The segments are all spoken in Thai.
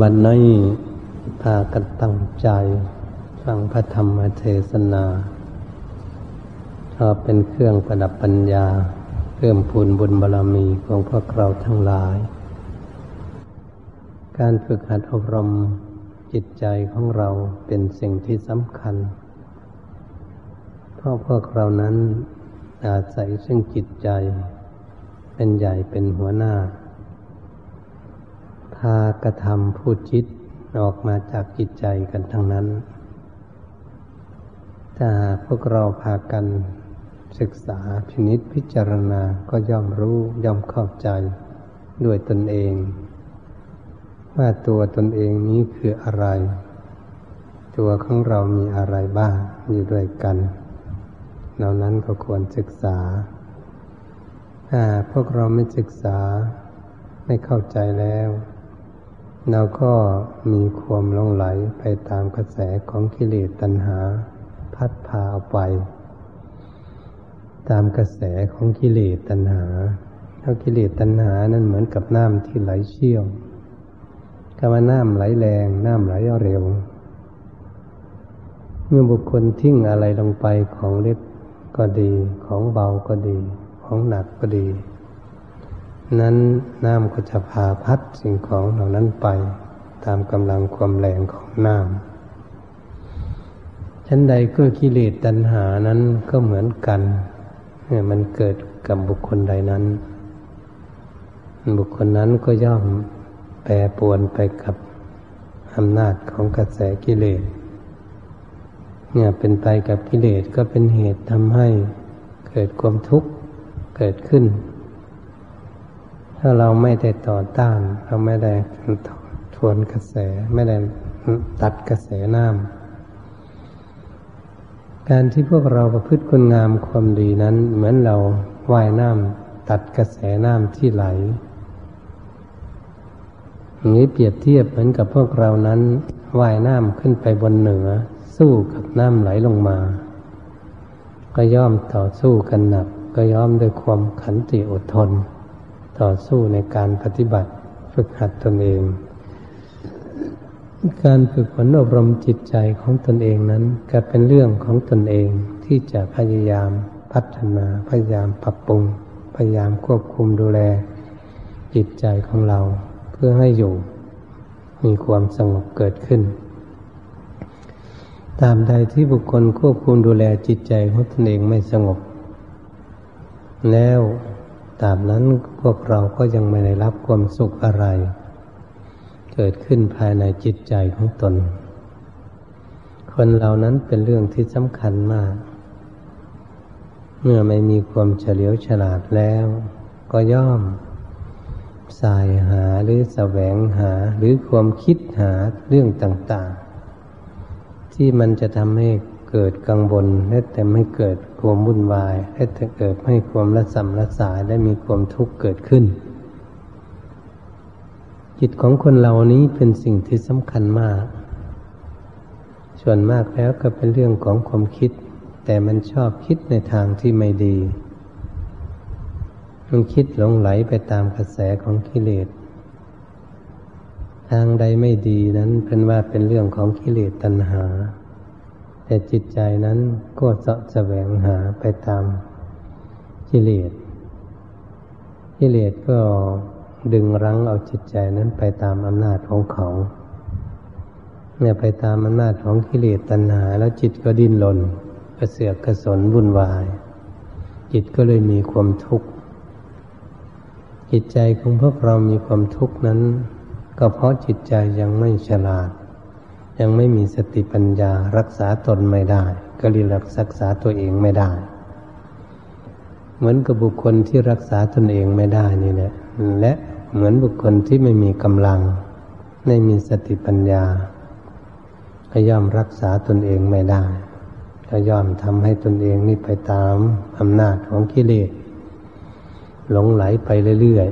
บันี้พากันตั้งใจ ฟังพระธรรมเทศนาเพราะเป็นเครื่องประดับปัญญาเพิ่มพูนบุญบารรมีของพวกเราทั้งหลาย การฝึกหัดอบรมจิตใจของเราเป็นสิ่งที่สำคัญ เพราะพวกเรานั้นอาศัยซึ่งจิตใจ เป็นใหญ่เป็นหัวหน้า พากระทำพูดจิตออกมาจากจิตใจกันทั้งนั้น ถ้าพวกเราพากันศึกษาพินิษพิจารณาก็ย่อมรู้ย่อมเข้าใจด้วยตนเอง ว่าตัวตนเองนี้คืออะไร ตัวของเรามีอะไรบ้างอยู่ด้วยกัน เหล่านั้นก็ควรศึกษา ถ้าพวกเราไม่ศึกษาไม่เข้าใจแล้ว เราก็มีความลงไหลไปตามกระแสของกิเลสตัณหา พัดพาเอาไป ตามกระแสของกิเลสตัณหาเท่ากิเลสตัณหานั้นเหมือนกับน้ำที่ไหลเชี่ยวคำว่าน้ำไหลแรงน้ำไหลเร็ว เมื่อบุคคลทิ้งอะไรลงไปของเล็กก็ดี ของเบาก็ดี ของหนักก็ดี นั้นน้ำก็จะพาพัดสิ่งของเหล่านั้นไป ตามกำลังความแรงของน้ำชั้นใดก็กิเลสตัณหานั้นก็เหมือนกันเนี่ยมันเกิดกับบุคคลใดนั้น บุคคลนั้นก็ย่อมแปรปวนไปกับอำนาจของกระแสกิเลสเนี่ยเป็นไปกับกิเลสก็เป็นเหตุทำให้เกิดความทุกข์เกิดขึ้น ถ้าเราไม่ได้ต่อต้าน เราไม่ได้ทวนกระแส ไม่ได้ตัดกระแสน้ำการที่พวกเราประพฤติคุณงามความดีนั้น เหมือนเราว่ายน้ำตัดกระแสน้ำที่ไหลอย่างนี้เปรียบเทียบเหมือนกับพวกเรานั้นว่ายน้ำขึ้นไปบนเหนือ สู้กับน้ำไหลลงมา ก็ย่อมต่อสู้กันหนัก ก็ย่อมด้วยความขันติอดทน ต่อสู้ในการปฏิบัติฝึกหัดตนเอง การฝึกฝนอบรมจิตใจของตนเองนั้น ก็เป็นเรื่องของตนเองที่จะพยายามพัฒนาพยายามปรับปรุง พยายามควบคุมดูแล จิตใจของเราเพื่อให้อยู่ มีความสงบเกิดขึ้นตามใดที่บุคคลควบคุมดูแลจิตใจของตนเองไม่สงบ แล้ว ตราบนั้นพวกเราก็ยังไม่ได้รับความสุขอะไร เกิดขึ้นภายในจิตใจของตน คนเหล่านั้นเป็นเรื่องที่สำคัญมาก เมื่อไม่มีความเฉลียวฉลาดแล้ว ก็ย่อมสายหาหรือแสวงหาหรือความคิดหาเรื่องต่าง ๆ ที่มันจะทำให้เกิดกังวลและแต่ไม่เกิด ความวุ่นวายและแต่เกิดให้ความละสัมละสายและมีความทุกข์เกิดขึ้น จิตของคนเหล่านี้เป็นสิ่งที่สำคัญมาก ส่วนมากแล้วก็เป็นเรื่องของความคิด แต่มันชอบคิดในทางที่ไม่ดี มันคิดหลงไหลไปตามกระแสของกิเลสทางใดไม่ดีนั้นเป็นว่าเป็นเรื่องของกิเลสตัณหา แต่จิตใจนั้นก็สะแสวงหาไปตามกิเลสกิเลสก็ดึงรั้งเอาจิตใจนั้นไปตามอำนาจของเขาเนี่ยไปตามอำนาจของกิเลสตัณหา แล้วจิตก็ดิ้นรนกระเสือกกระสนวุ่นวาย จิตก็เลยมีความทุกข์จิตใจของพวกเรามีความทุกข์นั้น ก็เพราะจิตใจยังไม่ฉลาด ยังไม่มีสติปัญญารักษาตนไม่ได้ ก็เรียกรักษาตัวเองไม่ได้ เหมือนกับบุคคลที่รักษาตนเองไม่ได้นี่แหละและเหมือนบุคคลที่ไม่มีกำลัง ไม่มีสติปัญญาก็ย่อมรักษาตนเองไม่ได้ก็ย่อมทำให้ตนเองนี่ไปตามอำนาจของกิเลสหลงไหลไปเรื่อย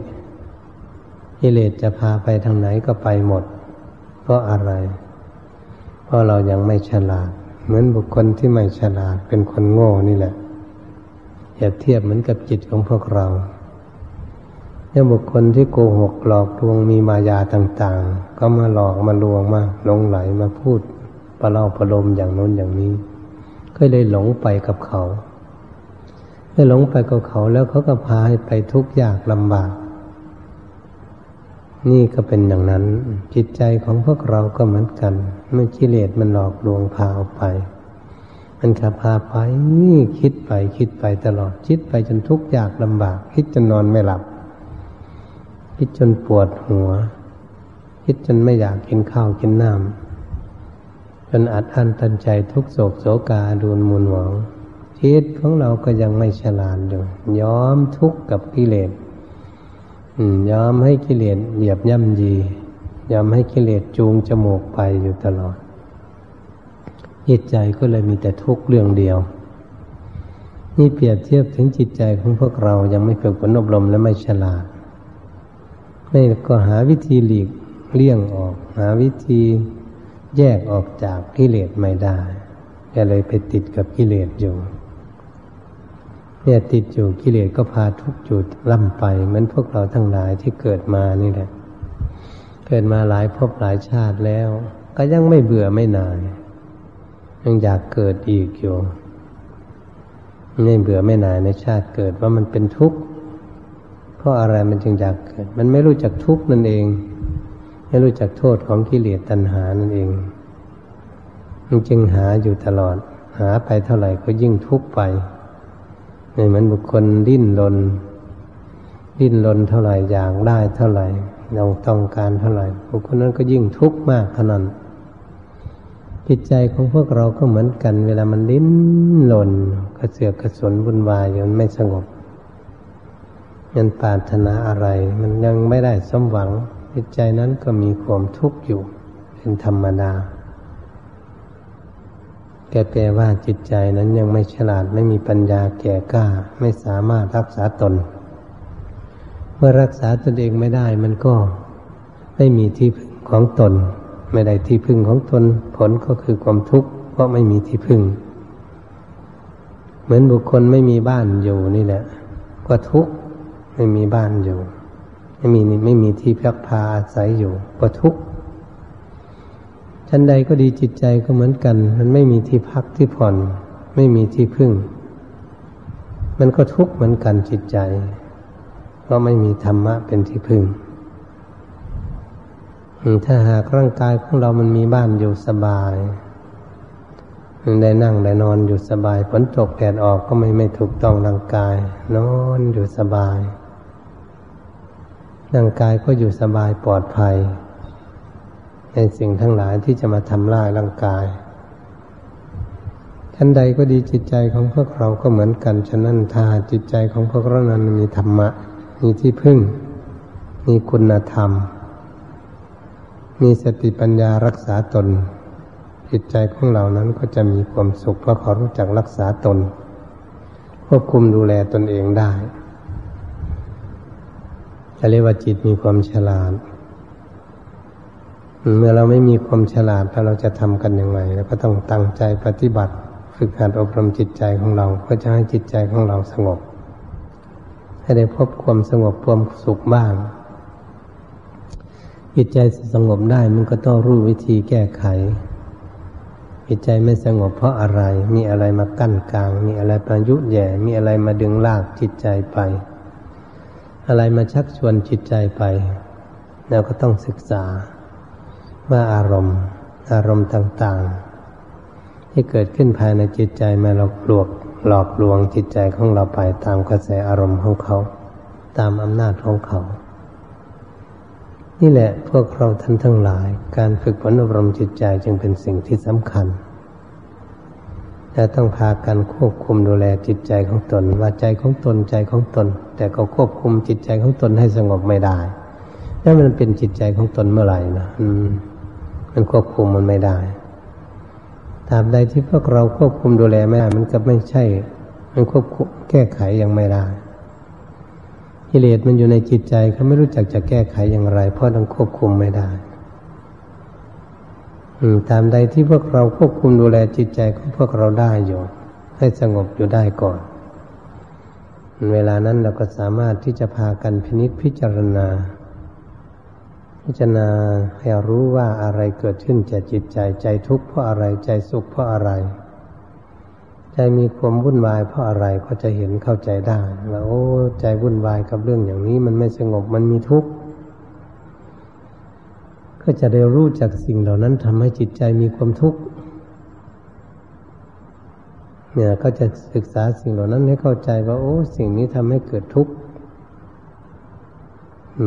ๆกิเลสจะพาไปทางไหนก็ไปหมด เพราะอะไร เพราะเรายังไม่ฉลาด เหมือนบุคคลที่ไม่ฉลาดเป็นคนโง่นี่แหละอย่าเทียบเหมือนกับจิตของพวกเราเนี่ยบุคคลที่โกหกหลอกลวงมีมายาต่าง ๆ ก็มาหลอกมาลวงมาหลงไหลมาพูดประเล่าประโลมอย่างน้นอย่างนี้ ก็เลยหลงไปกับเขาเมื่อหลงไปกับเขาแล้วเขาก็พาให้ไปทุกข์ยากลำบาก นี่ก็เป็นอย่างนั้น จิตใจของพวกเราก็เหมือนกัน เมื่อกิเลสมันหลอกลวงพาออกไป มันขับพาไปนี่คิดไปคิดไปตลอดคิดไปจนทุกข์ยากลำบาก คิดจนนอนไม่หลับ คิดจนปวดหัว คิดจนไม่อยากกินข้าวกินน้ำจนอัดอั้นตันใจทุกโศกโศกาดูนมุนหวงจิตของเราก็ยังไม่ฉลาดอยู่ยอมทุกข์กับกิเลส ยอมให้กิเลสเหยียบย่ำยียอมให้กิเลสจูงจมูกไปอยู่ตลอดจิตใจก็เลยมีแต่ทุกข์เรื่องเดียว นี่เปรียบเทียบถึงจิตใจของพวกเรายังไม่ฝึกฝนอบรมและไม่ฉลาด ไม่ก็หาวิธีหลีกเลี่ยงออก หาวิธีแยกออกจากกิเลสไม่ได้ก็เลยไปติดกับกิเลสอยู่ เนี่ยติดอยู่กิเลสก็พาทุกจุดล่ำไปเหมือนพวกเราทั้งหลายที่เกิดมานี่แหละ เกิดมาหลายภพหลายชาติแล้ว ก็ยังไม่เบื่อไม่นายยังอยากเกิดอีกอยู่ไม่เบื่อไม่นายในชาติเกิดว่ามันเป็นทุกข์เพราะอะไรมันจึงอยากเกิด มันไม่รู้จักทุกข์นั่นเอง ไม่รู้จักโทษของกิเลสตัณหานั่นเอง มันจึงหาอยู่ตลอด หาไปเท่าไหร่ก็ยิ่งทุกข์ไป เหมือนบุคคลดิ้นรนดิ้นรนเท่าไหร่อยากได้เท่าไหร่เราต้องการเท่าไหร่บุคคลนั้นก็ยิ่งทุกข์มากขนาดจิตใจของพวกเราก็เหมือนกัน เวลามันดิ้นรนกระเสือกกระสนบุญวายอยู่มันไม่สงบยังปรารถนาอะไร มันยังไม่ได้สมหวังจิตใจนั้นก็มีความทุกข์อยู่ เป็นธรรมดา กแปลว่าจิตใจนั้นยังไม่ฉลาดไม่มีปัญญาแก่กล้า ไม่สามารถรักษาตน เมื่อรักษาตนเองไม่ได้มันก็ไม่มีที่พึ่งของตน ไม่ได้ที่พึ่งของตน ผลก็คือความทุกข์เพราะไม่มีที่พึ่ง เหมือนบุคคลไม่มีบ้านอยู่นี่แหละ ก็ทุกข์ไม่มีบ้านอยู่ ไม่มีไม่มีที่พักพาอาศัยอยู่ ก็ทุกข์ ชั้นใดก็ดีจิตใจก็เหมือนกัน มันไม่มีที่พักที่ผ่อน ไม่มีที่พึ่ง มันก็ทุกข์เหมือนกันจิตใจ เพราะไม่มีธรรมะเป็นที่พึ่ง ถ้าหากร่างกายของเรามันมีบ้านอยู่สบาย ได้นั่งได้นอนอยู่สบายฝนตกแดดออกก็ไม่ไม่ถูกต้องร่างกาย นอนอยู่สบาย ร่างกายก็อยู่สบายปลอดภัย ในสิ่งทั้งหลายที่จะมาทำลายร่างกายท่านใดก็ดีจิตใจของพวกเราก็เหมือนกันฉะนั้นถ้าจิตใจของพวกเรานั้นมีธรรมะ มีที่พึ่ง มีคุณธรรม มีสติปัญญารักษาตน จิตใจของเรานั้นก็จะมีความสุขเพราะเขารู้จักรักษาตน ควบคุมดูแลตนเองได้จะเรียกว่าจิตมีความฉลาด เมื่อเราไม่มีความฉลาดแล้วเราจะทำกันอย่างไรแล้วก็ต้องตั้งใจปฏิบัติ ฝึกหัดอบรมจิตใจของเราเพื่อจะให้จิตใจของเราสงบ ให้ได้พบความสงบความสุขบ้าง จิตใจสงบได้มันก็ต้องรู้วิธีแก้ไข จิตใจไม่สงบเพราะอะไร มีอะไรมากั้นกลาง มีอะไรมายุทธ์แย่ มีอะไรมาดึงลากจิตใจไป อะไรมาชักชวนจิตใจไปเราก็ต้องศึกษา ว่าอารมณ์ อารมณ์ต่างๆ ที่เกิดขึ้นภายในจิตใจมาหลอกลวงหลอกลวงจิตใจของเราไปตามกระแสอารมณ์ของเขา ตามอำนาจของเขา นี่แหละพวกเราท่านทั้งหลาย การฝึกฝนอบรมจิตใจจึงเป็นสิ่งที่สำคัญแต่ต้องพากันควบคุมดูแลจิตใจของตน ว่าใจของตนใจของตน แต่ก็ควบคุมจิตใจของตนให้สงบไม่ได้ถ้ามันเป็นจิตใจของตนเมื่อไหร่นะ มันควบคุมมันไม่ได้ตราบใดที่พวกเราควบคุมดูแลไม่ได้มันก็ไม่ใช่ มันควบคุมแก้ไขยังไม่ได้กิเลสมันอยู่ในจิตใจเขาไม่รู้จักจะแก้ไขอย่างไร เพราะต้องควบคุมไม่ได้ตามใดที่พวกเราควบคุมดูแลจิตใจของพวกเราได้อยู่ ให้สงบอยู่ได้ก่อน เวลานั้นเราก็สามารถที่จะพากันพินิษพิจารณา พิจารณาให้รู้ว่าอะไรเกิดขึ้นจากจิตใจใจทุกข์เพราะอะไรใจสุขเพราะอะไร ใจมีความวุ่นวายเพราะอะไรก็จะเห็นเข้าใจได้ว่าโอ้ใจวุ่นวายกับเรื่องอย่างนี้มันไม่สงบมันมีทุกข์ก็จะได้รู้จากสิ่งเหล่านั้นทำให้จิตใจมีความทุกข์เนี่ยก็จะศึกษาสิ่งเหล่านั้นให้เข้าใจว่าโอ้สิ่งนี้ทำให้เกิดทุกข์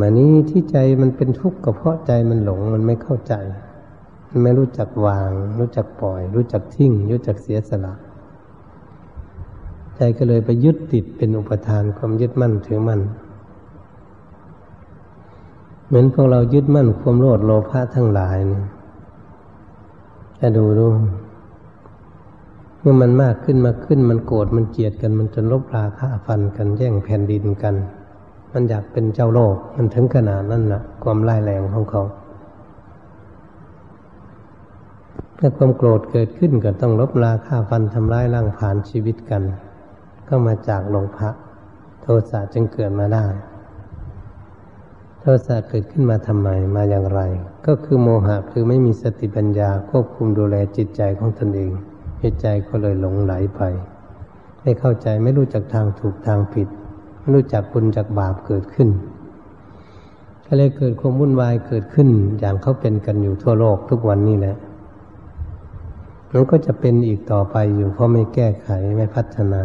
มานี้ที่ใจมันเป็นทุกข์ก็เพราะใจมันหลงมันไม่เข้าใจมันไม่รู้จักวาง รู้จักปล่อย รู้จักทิ้ง รู้จักเสียสละ ใจก็เลยไปยึดติดเป็นอุปทานความยึดมั่นถือมั่นเหมือนพวกเรายึดมั่นความโลดโลภะทั้งหลายเนี่ยจะดูดูเมื่อมันมากขึ้นมาขึ้นมันโกรธมันเกลียดกัน มันจนลบราฆ่าฟันกันแย่งแผ่นดินกัน มันอยากเป็นเจ้าโลก มันถึงขนาดนั้นละ่ะ ความร้ายแรงของเขาถ้าความโกรธเกิดขึ้นก็ต้องลบราฆ่าฟันทำร้ายร่างผ่านชีวิตกัน ก็มาจากหลงพระโทสะจึงเกิดมาได้ โทสะเกิดขึ้นมาทำไมมาอย่างไร ก็คือโมหะคือไม่มีสติปัญญาควบคุมดูแลจิตใจของตนเองจิตใจก็เลยหลงไหลไป ไม่เข้าใจไม่รู้จักทางถูกทางผิด รู้จักบุญจากบาปเกิดขึ้น ก็เลยเกิดความวุ่นวายเกิดขึ้น อย่างเขาเป็นกันอยู่ทั่วโลกทุกวันนี้แหละมันก็จะเป็นอีกต่อไปอยู่เพราะไม่แก้ไขไม่พัฒนา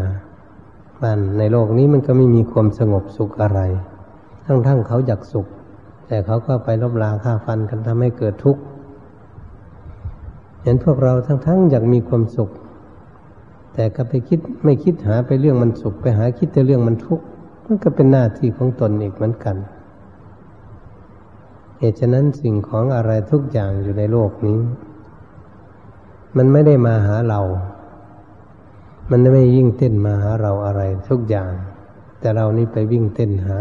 บ้านในโลกนี้มันก็ไม่มีความสงบสุขอะไร ทั้งๆเขาอยากสุข แต่เขาก็ไปลบลาฆ่าฟันกันทำให้เกิดทุกข์เห็นพวกเราทั้งๆอยากมีความสุข แต่ก็ไปคิดไม่คิดหาไปเรื่องมันสุข ไปหาคิดแต่เรื่องมันทุกข์ มันก็เป็นหน้าที่ของตนอีกเหมือนกัน เหตุฉะนั้นสิ่งของอะไรทุกอย่างอยู่ในโลกนี้ มันไม่ได้มาหาเรา มันไม่ยิ่งเต้นมาหาเราอะไรทุกอย่าง แต่เรานี่ไปวิ่งเต้นหา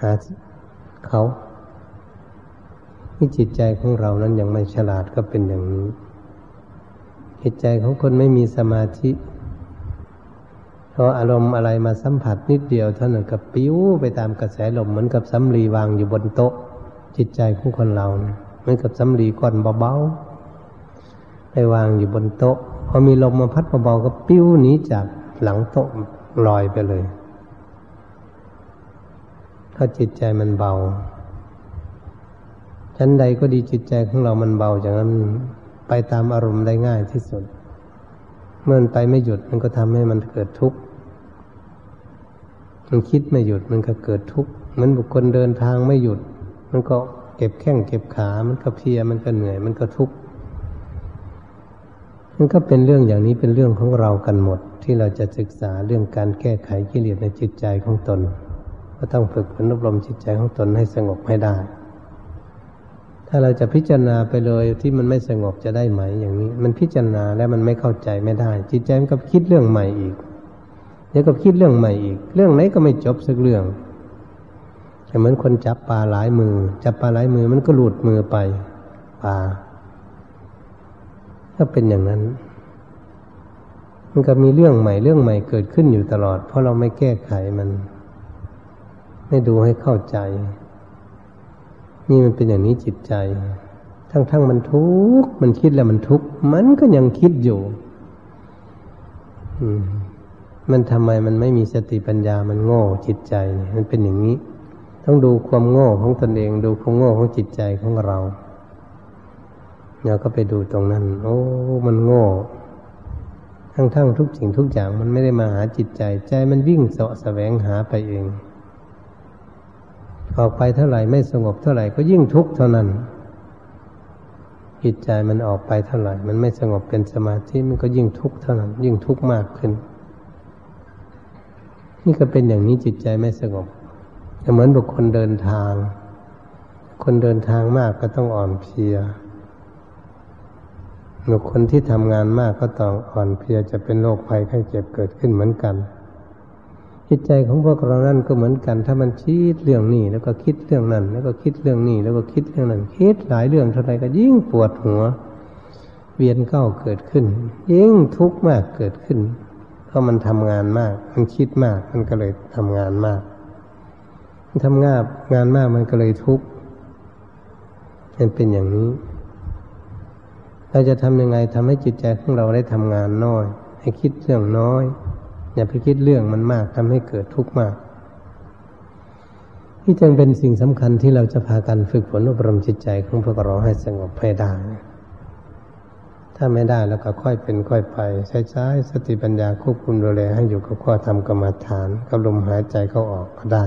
หาเขาที่จิตใจของเรานั้นยังไม่ฉลาดก็เป็นอย่างนี้จิตใจของคนไม่มีสมาธิ พราะอารมณ์อะไรมาสัมผัสนิดเดียวเท่านั้นกับปิ้วไปตามกระแสลมเหมือนกับสำลีวางอยู่บนโต๊ะ จิตใจของคนเราเหมือนกับสำลีก้อนเบาๆไปวางอยู่บนโต๊ะ พอมีลมมาพัดเบาๆก็ปิ้วหนีจากหลังโต๊ะลอยไปเลยถ้าจิตใจมันเบาชั้นใดก็ดีจิตใจของเรามันเบาอย่างนั้นไปตามอารมณ์ได้ง่ายที่สุด เมื่อมันไปไม่หยุดมันก็ทำให้มันเกิดทุกข์ มันคิดไม่หยุดมันก็เกิดทุกข์เหมือนบุคคลเดินทางไม่หยุด มันก็เก็บแข้งเก็บขา มันก็เพียมันก็เหนื่อย มันก็ทุกข์มันก็เป็นเรื่องอย่างนี้เป็นเรื่องของเรากันหมด ที่เราจะศึกษาเรื่องการแก้ไขกิเลสในจิตใจของตนก็ต้องฝึกฝนอบรมจิตใจของตนให้สงบให้ได้ ถ้าเราจะพิจารณาไปเลยที่มันไม่สงบจะได้ไหมอย่างนี้ มันพิจารณาแล้วมันไม่เข้าใจไม่ได้ จิตใจมันก็คิดเรื่องใหม่อีก เดี๋ยวก็คิดเรื่องใหม่อีก เรื่องไหนก็ไม่จบสักเรื่องเหมือนคนจับปลาหลายมือ จับปลาหลายมือมันก็หลุดมือไปปลาก็เป็นอย่างนั้น มันก็มีเรื่องใหม่เรื่องใหม่เกิดขึ้นอยู่ตลอด เพราะเราไม่แก้ไขมันให้ดูให้เข้าใจ นี่มันเป็นอย่างนี้จิตใจ ทั้งๆมันทุกข์มันคิดแล้วมันทุกข์มันก็ยังคิดอยู่มั มันทำไมมันไม่มีสติปัญญามันโง่จิตใจมันเป็นอย่างนี้ ต้องดูความโง่ของตนเอง ดูความโง่ของจิตใจของเราเราก็ไปดูตรงนั้น โอ้ มันโง่ ทั้งๆทุกสิ่งทุกอย่างมันไม่ได้มาหาจิตใจ ใจมันวิ่งเสาะแสวงหาไปเอง ออกไปเท่าไหร่ไม่สงบเท่าไหร่ก็ยิ่งทุกข์เท่านั้น จิตใจมันออกไปเท่าไหร่ มันไม่สงบเป็นสมาธิมันก็ยิ่งทุกข์เท่านั้น ยิ่งทุกข์มากขึ้น นี่ก็เป็นอย่างนี้จิตใจไม่สงบเหมือนบุคคลเดินทาง คนเดินทางมากก็ต้องอ่อนเพลียบุคคลที่ทำงานมากก็ต้องอ่อนเพลียจะเป็นโรคภัยไข้เจ็บเกิดขึ้นเหมือนกัน จิตใจของพวกเรานั่นก็เหมือนกัน ถ้ามันคิดเรื่องนี้แล้วก็คิดเรื่องนั้น แล้วก็คิดเรื่องนี้ แล้วก็คิดเรื่องนั้นคิดหลายเรื่องเท่าไรก็ยิ่งปวดหัว เวียนเก้าเกิดขึ้น ยิ่งทุกข์มากเกิดขึ้น เพราะมันทำงานมาก มันคิดมาก มันก็เลยทำงานมากทำงานงานมากมันก็เลยทุกข์มันเป็นอย่างนี้ เราจะทำยังไงทำให้จิตใจของเราได้ทำงานน้อย ให้คิดเรื่องน้อย อย่าไปคิดเรื่องมันมากทำให้เกิดทุกข์มากนี่จึงเป็นสิ่งสำคัญที่เราจะพากันฝึกฝนอบรมจิตใจของพวกเราให้สงบให้ได้ ถ้าไม่ได้แล้วก็ค่อยเป็นค่อยไป ใช้ใช้สติปัญญาควบคุมดูแลให้อยู่กับข้อทำกรรมฐานกับลมหายใจเข้าออกก็ได้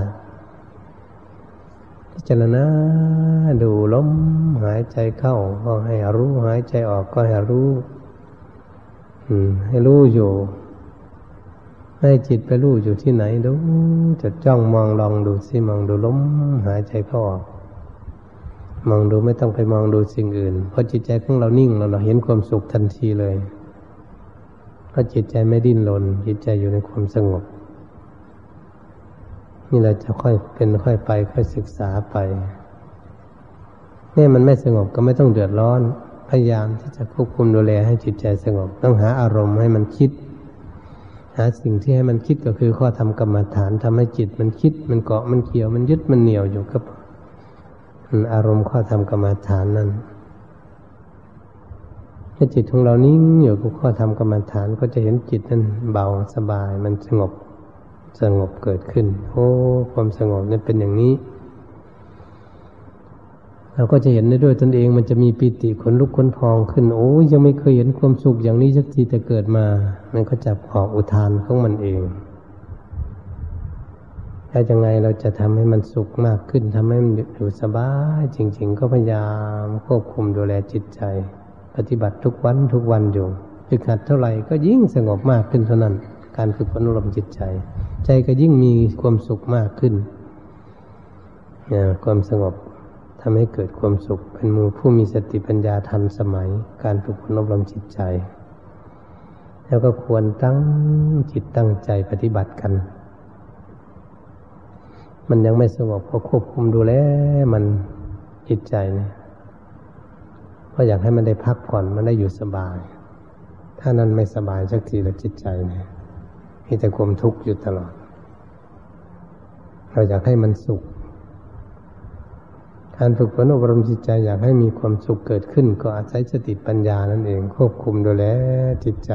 พิจารณาดูลมหายใจเข้า ก็ให้รู้หายใจออกก็ให้รู้ให้รู้อยู่ ให้จิตไปรู้อยู่ที่ไหนดูจะจ้องมองลองดูสิมองดูลมหายใจเข้าออก มองดูไม่ต้องไปมองดูสิ่งอื่น เพราะจิตใจของเรานิ่งเราเราเห็นความสุขทันทีเลย เพราะจิตใจไม่ดิ้นรนจิตใจอยู่ในความสงบ นี่เราจะค่อยเป็นค่อยไป ค่อยศึกษาไปนี่มันไม่สงบก็ไม่ต้องเดือดร้อน พยายามที่จะควบคุมดูแลให้จิตใจสงบ ต้องหาอารมณ์ให้มันคิด หาสิ่งที่ให้มันคิดก็คือข้อทำกรรมฐานทำให้จิตมันคิด มันเกาะมันเกี่ยวมันยึดมันเหนี่ยวอยู่กับ อารมณ์ข้อทำกรรมฐานนั้นถ้าจิตของเรานิ่งอยู่กับข้อทำกรรมฐานก็จะเห็นจิตนั้นเบาสบายมันสงบสงบเกิดขึ้นโอ้ความสงบนี่เป็นอย่างนี้ เราก็จะเห็นได้ด้วยตนเองมันจะมีปิติขนลุกขนพองขึ้น โอ้ยังไม่เคยเห็นความสุขอย่างนี้สักทีแต่เกิดมา มันก็จะออกอุทานของมันเอง แล้วยังไงเราจะทำให้มันสุขมากขึ้นทำให้มันอยู่สบาย จริง ๆ ก็พยายามควบคุมดูแลจิตใจ ปฏิบัติทุกวันทุกวันอยู่ฝึกหัดเท่าไหร่ก็ยิ่งสงบมากขึ้นเท่านั้น การฝึกฝนอารมณ์จิตใจ ใจก็ยิ่งมีความสุขมากขึ้นความสงบทำให้เกิดความสุขเป็นมือผู้มีสติปัญญาทันสมัย การฝึกฝนอบรมจิตใจ แล้วก็ควรตั้งจิตตั้งใจปฏิบัติกัน มันยังไม่สงบก็ควบคุมดูแลมันจิตใจเนี่ยเพราะอยากให้มันได้พักผ่อนมันได้อยู่สบาย ถ้านั้นไม่สบายสักทีละจิตใจเนี่ยมีแต่ความทุกข์อยู่ตลอด เราอยากให้มันสุข การฝึกฝนอบรมจิตใจอยากให้มีความสุขเกิดขึ้น ก็อาศัยสติปัญญานั่นเอง ควบคุมดูแลจิตใจ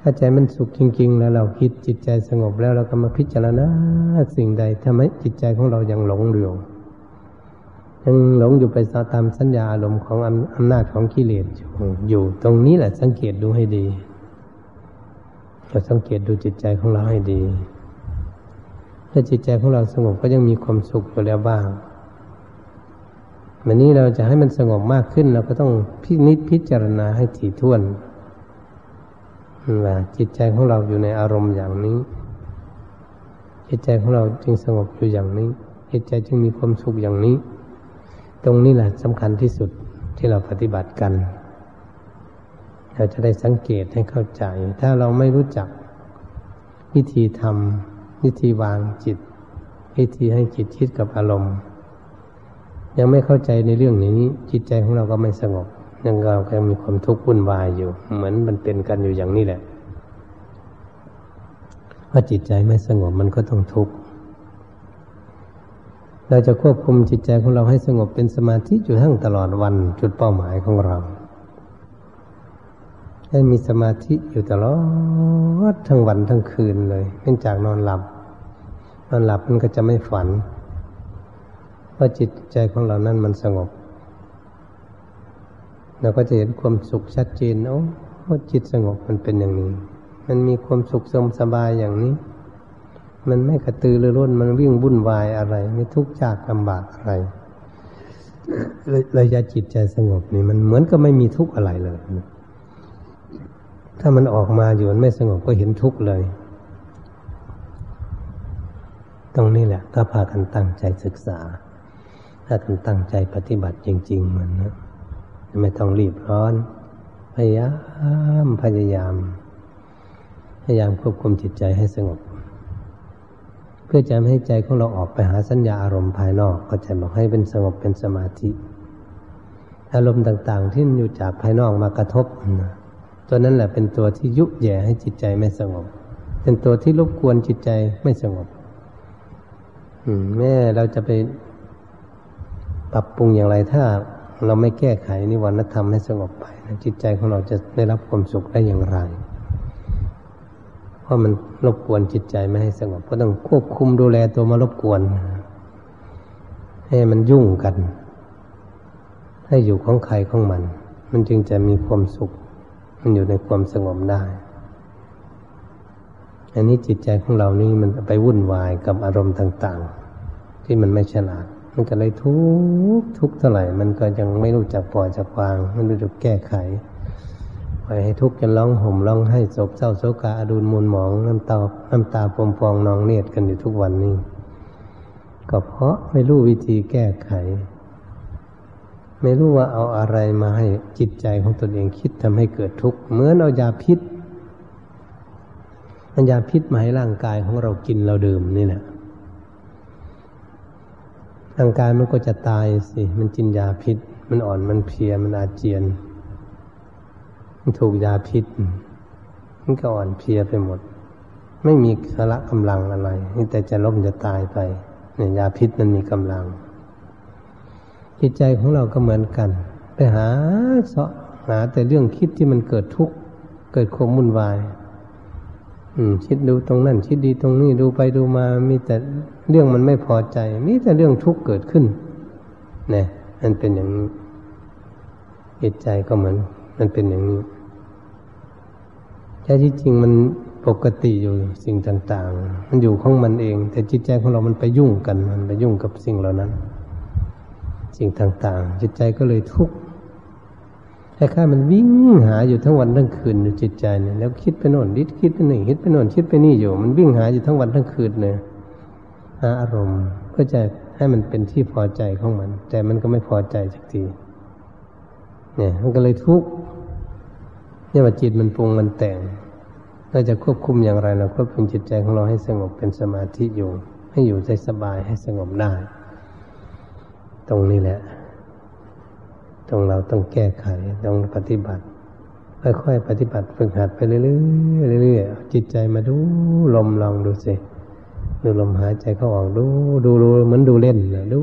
ถ้าใจมันสุขจริง ๆ แล้วเราคิดจิตใจสงบแล้วเราก็มาพิจารณาสิ่งใดทำให้จิตใจของเรายังหลงอยู่ยังหลงอยู่ไปตามสัญญาอารมณ์ของอำนาจของกิเลสอยู่ ตรงนี้แหละสังเกตดูให้ดีเราสังเกตดูจิตใจของเราให้ดีถ้าจิตใจของเราสงบก็ยังมีความสุขอยู่แล้วบ้างวันนี้เราจะให้มันสงบมากขึ้น เราก็ต้องพินิจพิจารณาให้ถี่ถ้วน ว่าจิตใจของเราอยู่ในอารมณ์อย่างนี้ จิตใจของเราจึงสงบอยู่อย่างนี้ จิตใจจึงมีความสุขอย่างนี้ ตรงนี้แหละสำคัญที่สุดที่เราปฏิบัติกัน เราจะได้สังเกตให้เข้าใจ ถ้าเราไม่รู้จักวิธีทำวิธีวางจิต วิธีให้จิตคิดกับอารมณ์ ยังไม่เข้าใจในเรื่องนี้ จิตใจของเราก็ไม่สงบ ยังเราก็ยังมีความทุกข์วุ่นวายอยู่ เหมือนมันเป็นกันอยู่อย่างนี้แหละว่าจิตใจไม่สงบมันก็ต้องทุกข์เราจะควบคุมจิตใจของเราให้สงบเป็นสมาธิอยู่ทั้งตลอดวันจุดเป้าหมายของเรา ให้มีสมาธิอยู่ตลอดทั้งวันทั้งคืนเลยเนื่องจากนอนหลับ นอนหลับมันก็จะไม่ฝัน เพราะจิตใจของเรานั้นมันสงบ เราก็จะเห็นความสุขชัดเจนโอ้จิตสงบมันเป็นอย่างนี้ มันมีความสุขสมสบายอย่างนี้ มันไม่กระตือรือร้นมันวิ่งวุ่นวายอะไร ไม่ทุกข์ยากลำบากอะไรระยะจิตใจสงบนี่มันเหมือนกับไม่มีทุกข์อะไรเลย ถ้ามันออกมาอยู่มันไม่สงบก็เห็นทุกข์เลย ตรงนี้แหละก็พากันตั้งใจศึกษา ถ้าท่านตั้งใจปฏิบัติจริง ๆ มันนะ ไม่ต้องรีบร้อน พยายามพยายาม พยายามควบคุมจิตใจให้สงบ เพื่อจะไม่ให้ใจของเราออกไปหาสัญญาอารมณ์ภายนอกก็จะบอกให้เป็นสงบเป็นสมาธิ อารมณ์ต่างๆ ที่อยู่จากภายนอกมากระทบตัวนั้นแหละเป็นตัวที่ยุแย่ให้จิตใจไม่สงบ เป็นตัวที่รบกวนจิตใจไม่สงบแม่เราจะไปปรับปรุงอย่างไรถ้า เราไม่แก้ไขนิวรณธรรมให้สงบไปจิตใจของเราจะได้รับความสุขได้อย่างไร เพราะมันรบกวนจิตใจไม่ให้สงบ ก็ต้องควบคุมดูแลตัวมารบกวน ให้มันยุ่งกัน ให้อยู่ของใครของมัน มันจึงจะมีความสุข มันอยู่ในความสงบได้ อันนี้จิตใจของเรานี่มันไปวุ่นวายกับอารมณ์ต่าง ๆ ที่มันไม่ฉลาด มันก็เลยทุกทุกเท่าไหร่ มันก็ยังไม่รู้จักปล่อยจักวางไม่รู้จักแก้ไขปล่อยให้ทุกข์จนร้องห่มร้องให้ศพเศร้าโศกาอดูลมูลหมองน้ำตาน้ำตาปมฟองนองเนตรกันอยู่ทุกวันนี้ ก็เพราะไม่รู้วิธีแก้ไข ไม่รู้ว่าเอาอะไรมาให้จิตใจของตนเองคิดทำให้เกิดทุกข์เหมือนเอายาพิษมันยาพิษมาให้ร่างกายของเรากินเราดื่มนี่แหละ ร่างกายมันก็จะตายสิ มันกินยาพิษ มันอ่อนมันเพียมันอาเจียน มันถูกยาพิษ มันก็อ่อนเพียไปหมด ไม่มีสาระกำลังอะไรนี่แต่จะล้มจะตายไปเนี่ยยาพิษมันมีกำลัง จิตใจของเราก็เหมือนกัน ไปหาเสาะหาแต่เรื่องคิดที่มันเกิดทุกข์เกิดความวุ่นวาย อืม คิดดูตรงนั้นคิดดีตรงนี้ดูไปดูมา มีแต่เรื่องมันไม่พอใจ มีแต่เรื่องทุกข์เกิดขึ้นนี่มันเป็นอย่างนี้จิตใจก็เหมือนมันเป็นอย่างนี้แท้ที่จริงมันปกติอยู่สิ่งต่าง ๆ มันอยู่ของมันเอง แต่จิตใจของเรามันไปยุ่งกัน มันไปยุ่งกับสิ่งเหล่านั้น สิ่งต่าง ๆ จิตใจก็เลยทุกข์ คล้ายๆมันวิ่งหาอยู่ทั้งวันทั้งคืนอยู่จิตใจเนี่ยแล้วคิดไปโน่นดิคิดไปนี่คิดไปโน่นคิดไปนี่อยู่ มันวิ่งหาอยู่ทั้งวันทั้งคืนเนี่ยหาอารมณ์เพื่อจะให้มันเป็นที่พอใจของมัน แต่มันก็ไม่พอใจสักทีเนี่ยมันก็เลยทุกข์เนี่ยว่าจิตมันปรุงมันแต่งเราจะควบคุมอย่างไรเราควบคุมจิตใจของเราให้สงบเป็นสมาธิอยู่ ให้อยู่ใจสบายให้สงบได้ ตรงนี้แหละ ต้องเราต้องแก้ไขต้องปฏิบัติ ค่อยๆปฏิบัติฝึกหัดไปเรื่อยๆเรื่อยๆจิตใจมาดูลมลองดูสิดูลมหายใจเข้าออกดูดูดูเหมือนดูเล่นนะดู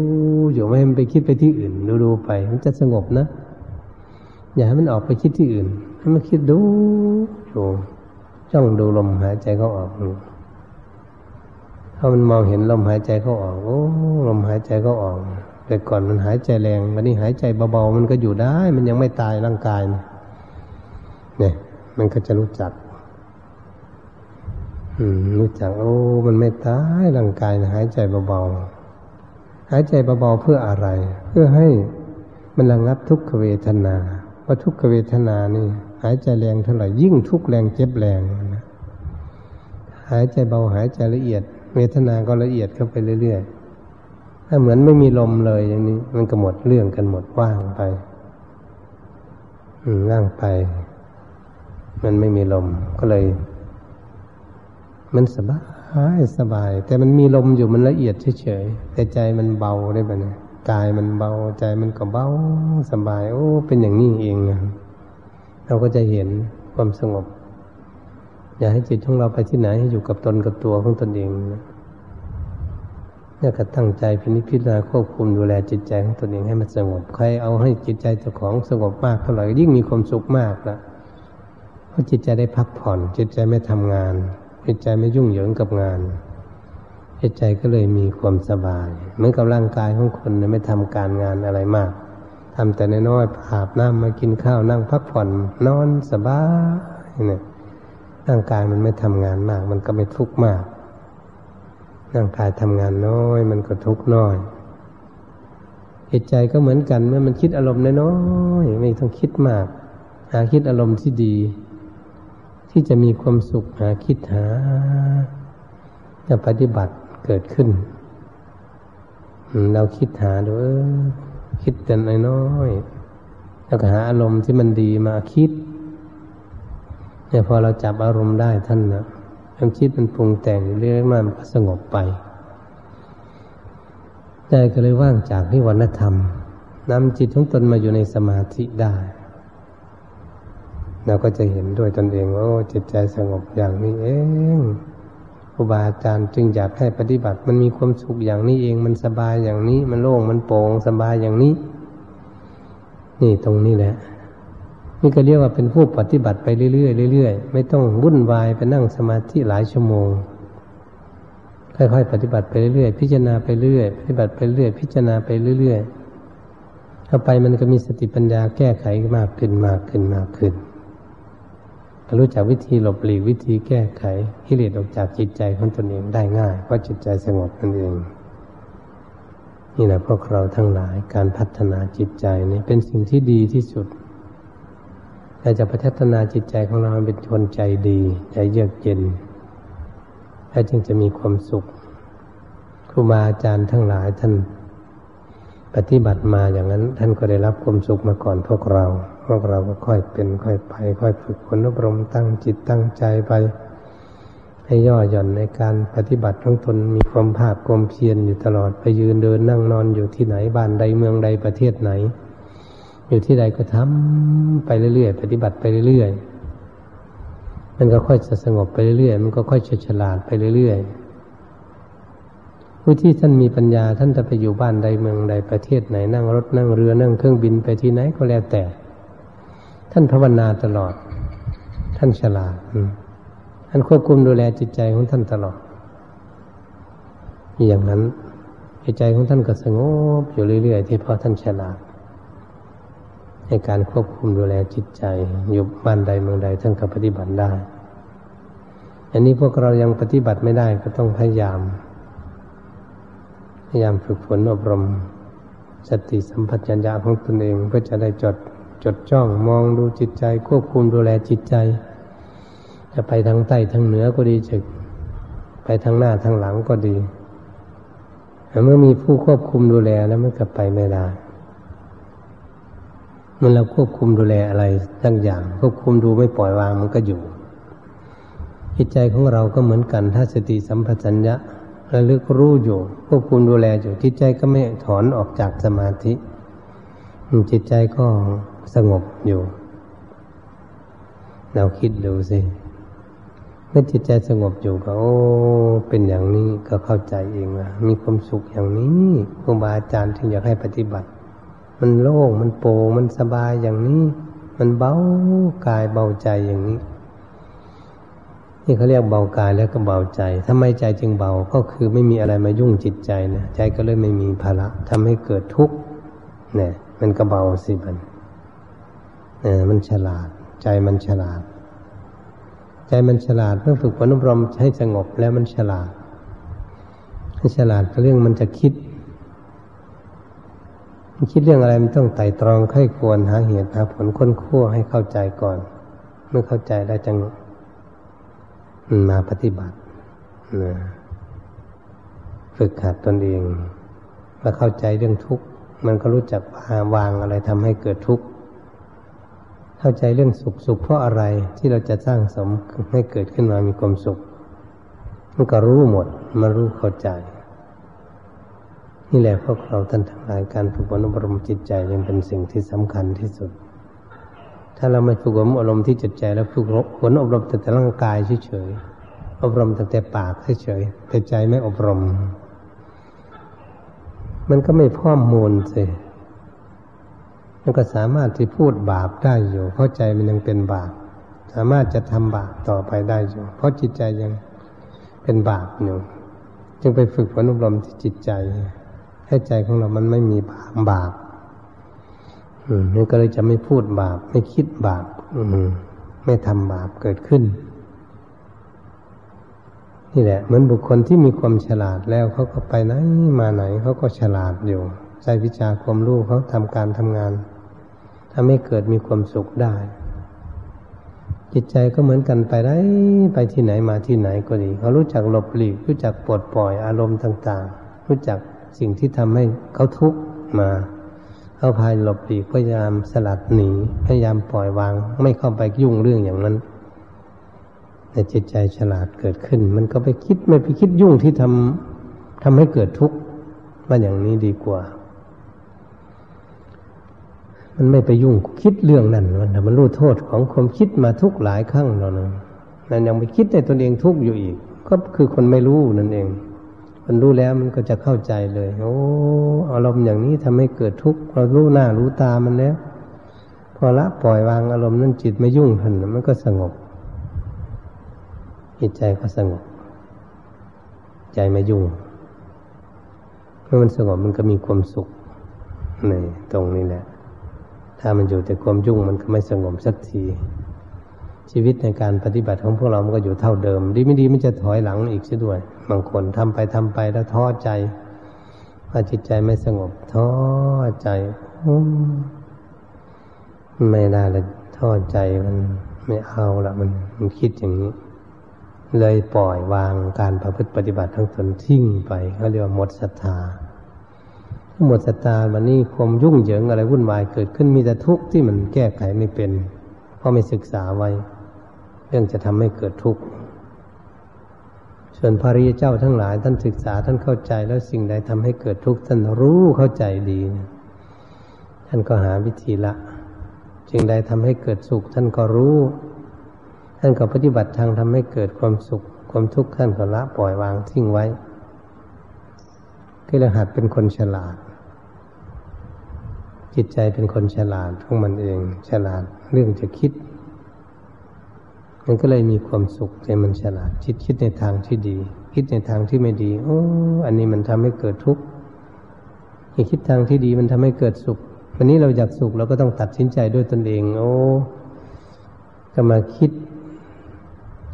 อยู่ไม่ให้มันไปคิดไปที่อื่น ดูดูไป มันจะสงบนะ อย่าให้มันออกไปคิดที่อื่น ให้มันคิดดูอยู่จ้องดูลมหายใจเข้าออกดูถ้ามันมองเห็นลมหายใจเข้าออกโอ้ลมหายใจเข้าออก แต่ก่อนมันหายใจแรงวันนี้หายใจเบาๆมันก็อยู่ได้ มันยังไม่ตายร่างกายเนี่ย มันก็จะรู้จัก อืม รู้จัก โอ้ มันไม่ตายร่างกายหายใจเบาๆหายใจเบาๆเพื่ออะไร เพื่อให้มันระงับทุกขเวทนาว่าะทุกขเวทนานี่ หายใจแรงเท่าไหร่ยิ่งทุกแรงเจ็บแรงนะหายใจเบาหายใจละเอียด เวทนาก็ละเอียดเข้าไปเรื่อยๆ ถ้าเหมือนไม่มีลมเลยอย่างนี้ มันก็หมดเรื่องกันหมดว่างไปอืมว่างไป มันไม่มีลมก็เลย มันสบายสบาย แต่มันมีลมอยู่มันละเอียดเฉยๆแต่ใจมันเบาได้ปะเนี่ยกายมันเบาใจมันก็เบาสบาย โอ้ เป็นอย่างนี้เองเราก็จะเห็นความสงบ อย่าให้จิตของเราไปที่ไหนให้อยู่กับตนกับตัวของตนเองนะ เนี่ยก็ตั้งใจพินิจพิจารณาควบคุมดูแลจิตใจของตนเองให้มันสงบ ใครเอาให้จิตใจเจ้าของสงบมากเท่าไหร่ยิ่งมีความสุขมากละเพราะจิตใจได้พักผ่อน จิตใจไม่ทำงาน จิตใจไม่ยุ่งเหยิงกับงานจิตใจก็เลยมีความสบาย เหมือนกับร่างกายของคนไม่ทำการงานอะไรมากทำแต่น้อยๆอาบน้ำมากินข้าวนั่งพักผ่อนนอนสบายเนี่ยร่างกายมันไม่ทำงานมาก มันก็ไม่ทุกข์มาก ร่างกายทำงานน้อย มันก็ทุกข์น้อยจิตใจก็เหมือนกันเมื่อมันคิดอารมณ์น้อยๆไม่ต้องคิดมาก หาคิดอารมณ์ที่ดี ที่จะมีความสุขหาคิดหาจะปฏิบัติเกิดขึ้น เราคิดหาดูคิดแต่น้อยๆแล้วก็หาอารมณ์ที่มันดีมาคิดเนี่ยพอเราจับอารมณ์ได้ท่านนะ ความคิดมันปรุงแต่งเรื่อยๆมันก็สงบไปใจก็เลยว่างจากนิวรณธรรมนำจิตของตนมาอยู่ในสมาธิได้เราก็จะเห็นด้วยตนเองว่าจิตใจสงบอย่างนี้เองครูบาอาจารย์จึงอยากให้ปฏิบัติ มันมีความสุขอย่างนี้เอง มันสบายอย่างนี้ มันโล่งมันโปร่งสบายอย่างนี้ นี่ตรงนี้แหละ นี่ก็เรียกว่าเป็นผู้ปฏิบัติไปเรื่อยๆเรื่อยๆไม่ต้องวุ่นวายไปนั่งสมาธิหลายชั่วโมง ค่อยๆ ปฏิบัติไปเรื่อยๆพิจารณาไปเรื่อยปฏิบัติไปเรื่อยพิจารณาไปเรื่อยๆเข้าไปมันก็มีสติปัญญาแก้ไขมากขึ้นมากขึ้นมากขึ้นรู้จักวิธีหลบหลีกวิธีแก้ไขกิเลสออกจากจิตใจของตนเองได้ง่ายเพราะจิตใจสงบนั่นเองนี่แหละพวกเราทั้งหลายการพัฒนาจิตใจนี่เป็นสิ่งที่ดีที่สุด เราจะพัฒนาจิตใจของเราเป็นคนใจดีใจเยือกเย็นแล้วจึงจะมีความสุขครูบาอาจารย์ทั้งหลายท่านปฏิบัติมาอย่างนั้น ท่านก็ได้รับความสุขมาก่อนพวกเรา พวกเราก็ค่อยเป็นค่อยไป ค่อยฝึกฝนอบรมตั้งจิตตั้งใจไป ให้ย่อหย่อนในการปฏิบัติของตนมีความภาคความเพียรอยู่ตลอดไปยืนเดินนั่งนอนอยู่ที่ไหนบ้านใดเมืองใดประเทศไหน อยู่ที่ใดก็ทำไปเรื่อยๆ ปฏิบัติไปเรื่อยๆ มันก็ค่อยจะสงบไปเรื่อยๆ มันก็ค่อยจะฉลาดไปเรื่อยๆ ผู้ที่ท่านมีปัญญาท่านจะไปอยู่บ้านใดเมืองใดประเทศไหนนั่งรถนั่งเรือนั่งเครื่องบินไปที่ไหนก็แล้วแต่ ท่านภาวนาตลอด ท่านฉลาดท่านควบคุมดูแลจิตใจของท่านตลอด อย่างนั้นจิตใจของท่านก็สงบอยู่เรื่อยๆ ที่เพราะท่านฉลาด ในการควบคุมดูแลจิตใจ อยู่บ้านใดเมืองใดท่านก็ปฏิบัติได้ อันนี้พวกเรายังปฏิบัติไม่ได้ก็ต้องพยายาม พยายามฝึกฝนอบรม สติสัมปชัญญะของตนเองเพื่อจะได้จดจดจ้องมองดูจิตใจ ควบคุมดูแลจิตใจ จะไปทางใต้ทางเหนือก็ดีจะไปทางหน้าทางหลังก็ดีแต่เมื่อมีผู้ควบคุมดูแลแล้วมันก็ไปไม่ได้ มันเราควบคุมดูแลอะไรทั้งอย่าง ควบคุมดูไม่ปล่อยวางมันก็อยู่ จิตใจของเราก็เหมือนกัน ถ้าสติสัมปชัญญะระลึกรู้อยู่ ควบคุมดูแลอยู่จิตใจก็ไม่ถอนออกจากสมาธิ จิตใจก็สงบอยู่ เราคิดดูสิเมื่อจิตใจสงบอยู่ก็โอ้เป็นอย่างนี้ก็เข้าใจเองว่ามีความสุขอย่างนี้ครูบาอาจารย์ถึงอยากให้ปฏิบัติ มันโล่งมันโปร่งมันสบายอย่างนี้ มันเบากายเบาใจอย่างนี้ นี่เขาเรียกเบากายแล้วก็เบาใจทำไมใจจึงเบาก็คือไม่มีอะไรมายุ่งจิตใจนะใจก็เลยไม่มีภาระทำให้เกิดทุกข์เนี่ย มันก็เบาสิบันมันฉลาด ใจมันฉลาด ใจมันฉลาดเมื่อฝึกฝนอบรมให้สงบแล้วมันฉลาดฉลาดเรื่องมันจะคิด คิดเรื่องอะไรมันต้องไต่ตรองค่อยควรหาเหตุหาผลค้นคั่วให้เข้าใจก่อน เมื่อเข้าใจได้จังมาปฏิบัติฝึกหัดตนเองมาเข้าใจเรื่องทุกข์ มันก็รู้จักวางอะไรทำให้เกิดทุกข์เข้าใจเรื่องสุขสุขเพราะอะไรที่เราจะสร้างสมให้เกิดขึ้นมามีความสุข มันก็รู้หมดมารู้เข้าใจ นี่แหละพวกเราท่านทั้งหลายการฝึกอบรมจิตใจยังเป็นสิ่งที่สำคัญที่สุด ถ้าเราไม่ฝึกอบรมที่จิตใจแล้วฝึกฝนอบรมแต่แต่ร่างกายเฉยๆอบรมแต่แต่ปากเฉยๆแต่ใจไม่อบรม มันก็ไม่พ่อมมูลสิมันก็สามารถที่พูดบาปได้อยู่ เพราะใจมันยังเป็นบาปสามารถจะทำบาปต่อไปได้อยู่ เพราะจิตใจยังเป็นบาปอยู่จึงไปฝึกฝนอบรมที่จิตใจ ให้ใจของเรามันไม่มีบาปบาปนี่ก็เลยจะไม่พูดบาป ไม่คิดบาปไม่ทำบาปเกิดขึ้น นี่แหละเหมือนบุคคลที่มีความฉลาดแล้วเขาก็ไปไหนมาไหนเขาก็ฉลาดอยู่ใช้วิชาความรู้เขาทำการทำงานทำให้เกิดมีความสุขได้ จิตใจก็เหมือนกันไปได้ไปที่ไหนมาที่ไหนก็ดีเขารู้จักหลบหลีกรู้จักปลดปล่อยอารมณ์ต่าง ๆ รู้จัก สิ่งที่ทำให้เขาทุกข์มาเขาพายหลบหลีกพยายามสลัดหนีพยายามปล่อยวาง ไม่เข้าไปยุ่งเรื่องอย่างนั้นแต่จิตใจฉลาดเกิดขึ้น มันก็ไปคิดไม่ไปคิดยุ่งที่ทำทำให้เกิดทุกข์ว่าอย่างนี้ดีกว่า มันไม่ไปยุ่งคิดเรื่องนั้นมันมันรู้โทษของความคิดมาทุกหลายครั้งแล้วนะนั่นยังไปคิดในตนเองทุกข์อยู่อีก ก็คือคนไม่รู้นั่นเอง มันรู้แล้วมันก็จะเข้าใจเลยโอ้อารมณ์อย่างนี้ทำให้เกิดทุกข์เรารู้หน้ารู้ตามันแล้ว พอละปล่อยวางอารมณ์นั้นจิตไม่ยุ่งทันมันก็สงบจิตใจก็สงบ ใจไม่ยุ่งเมื่อมันสงบมันก็มีความสุขในตรงนี้แหละ ถ้ามันอยู่แต่ความยุ่งมันก็ไม่สงบสักที ชีวิตในการปฏิบัติของพวกเรา มันก็อยู่เท่าเดิม ดีไม่ดีมันจะถอยหลังอีกเสียด้วย บางคนทำไปทำไปแล้วท้อใจว่าจิตใจไม่สงบท้อใจไม่ได้เลยท้อใจมันไม่เอาละมันมันคิดอย่างนี้ เลยปล่อยวางการประพฤติปฏิบัติทั้งตนทิ้งไปเขาเรียกว่าหมดศรัทธาหมดศรัทธาวันนี้ความยุ่งเหยิงอะไรวุ่นวายเกิดขึ้นมีแต่ทุกข์ที่มันแก้ไขไม่เป็น เพราะไม่ศึกษาไว้ เรื่องจะทำให้เกิดทุกข์ ส่วนพระริยเจ้าทั้งหลาย ท่านศึกษาท่านเข้าใจแล้วสิ่งใดทำให้เกิดทุกข์ท่านรู้เข้าใจดี ท่านก็หาวิธีละสิ่งใดทำให้เกิดสุข ท่านก็รู้ ท่านก็ปฏิบัติทางทำให้เกิดความสุข ความทุกข์ท่านก็ละปล่อยวางทิ้งไว้ก็เลยหัดเป็นคนฉลาด จิตใจเป็นคนฉลาดของมันเอง ฉลาดเรื่องจะคิด มันก็เลยมีความสุขใจมันฉลาดคิดคิดในทางที่ดี คิดในทางที่ไม่ดีโอ้อันนี้มันทำให้เกิดทุกข์คิดทางที่ดีมันทำให้เกิดสุขวันนี้เราอยากสุขเราก็ต้องตัดสินใจด้วยตนเอง โอ้ก็มาคิด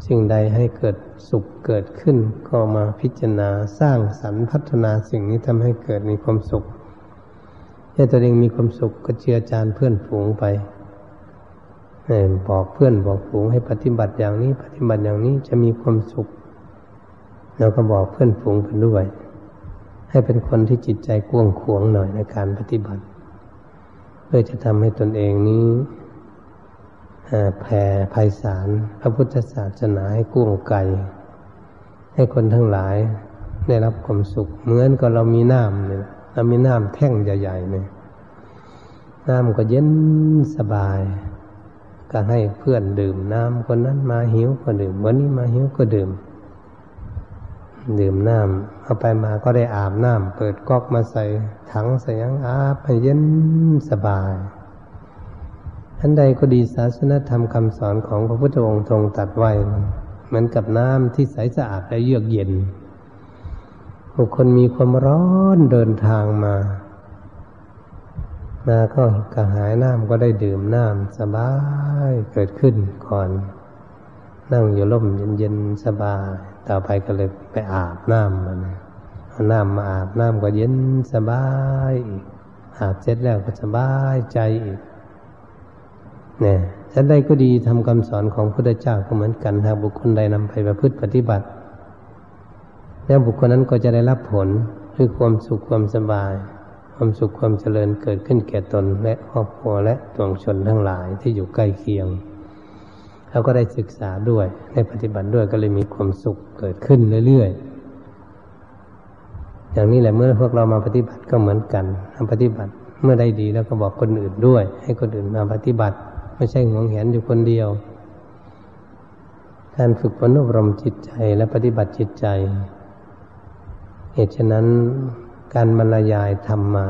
สิ่งใดให้เกิดสุขเกิดขึ้น ก็มาพิจารณาสร้างสรรพัฒนาสิ่งนี้ทำให้เกิดมีความสุขให้ตัวเองมีความสุขก็เจือจานเพื่อนฝูงไป บอกเพื่อนบอกฝูงให้ปฏิบัติอย่างนี้ ปฏิบัติอย่างนี้จะมีความสุขเราก็บอกเพื่อนฝูงไปด้วย ให้เป็นคนที่จิตใจกว้างขวงหน่อยในการปฏิบัติ เพื่อจะทำให้ตนเองนี้แผ่ภัยสารพระพุทธศาสนาให้กุ้งไก่ให้คนทั้งหลายได้รับความสุข เหมือนกับเรามีน้ำเนี่ยเรามีน้ำแท่งใหญ่ๆเนี่ยน้ำก็เย็นสบาย ก็ให้เพื่อนดื่มน้ำคนนั้นมาหิวก็ดื่มวันนี้มาหิวก็ดื่ม ดื่มน้ำเอาไปมาก็ได้อาบน้ำเปิดก๊อกมาใส่ถังใส่ยังอาบให้เย็นสบายอันใดก็ดีศาสนธรรมคำสอนของพระพุทธองค์ทรงตัดไว้เหมือนกับน้ำที่ใสสะอาดและเยือกเย็นบุคคลมีความร้อนเดินทางมา มาก็กระหายน้ำก็ได้ดื่มน้ำสบายเกิดขึ้นก่อน นั่งอยู่ร่มเย็นๆสบาย ต่อไปก็เลยไปอาบน้ำมันเอาน้ำมาอาบน้ำก็เย็นสบายอีกอาบเสร็จแล้วก็สบายใจอีกเนี่ยฉันใดก็ดีทำคำสอนของพระพุทธเจ้าก็เหมือนกันหากบุคคลใดนำไปประพฤติปฏิบัติ แล้วบุคคลนั้นก็จะได้รับผลคือความสุขความสบาย ความสุขความเจริญเกิดขึ้นแก่ตนและครอบครัวและตวงชนทั้งหลายที่อยู่ใกล้เคียงเขาก็ได้ศึกษาด้วยได้ปฏิบัติด้วยก็เลยมีความสุขเกิดขึ้นเรื่อยๆ อย่างนี้แหละเมื่อพวกเรามาปฏิบัติก็เหมือนกันทำปฏิบัติเมื่อได้ดีแล้วก็บอกคนอื่นด้วย ให้คนอื่นมาปฏิบัติ ไม่ใช่หวงแหนอยู่คนเดียว การฝึกฝนอบรมจิตใจและปฏิบัติจิตใจ เหตุฉะนั้น การบรรยายธรรมมา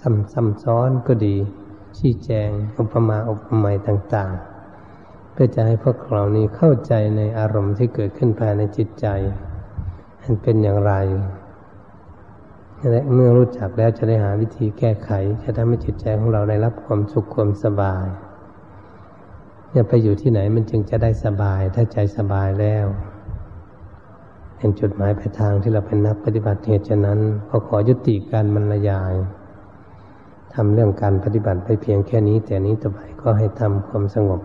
ซ้ำซ้ำซ้อนก็ดี ชี้แจงอุปมาอุปไมยต่าง ๆ เพื่อจะให้พวกเรานี้เข้าใจในอารมณ์ที่เกิดขึ้นภายในจิตใจมันเป็นอย่างไรและเมื่อรู้จักแล้วจะได้หาวิธีแก้ไข จะทำให้จิตใจของเราได้รับความสุขความสบายเนี่ยไปอยู่ที่ไหนมันจึงจะได้สบาย ถ้าใจสบายแล้ว เป็นจุดหมายปลายทางที่เราเป็นนักปฏิบัติเหตุฉะนั้นก็ขอยุติการบรรยายทำเรื่องการปฏิบัติไปเพียงแค่นี้ แต่นี้ต่อไปก็ให้ทำความสงบ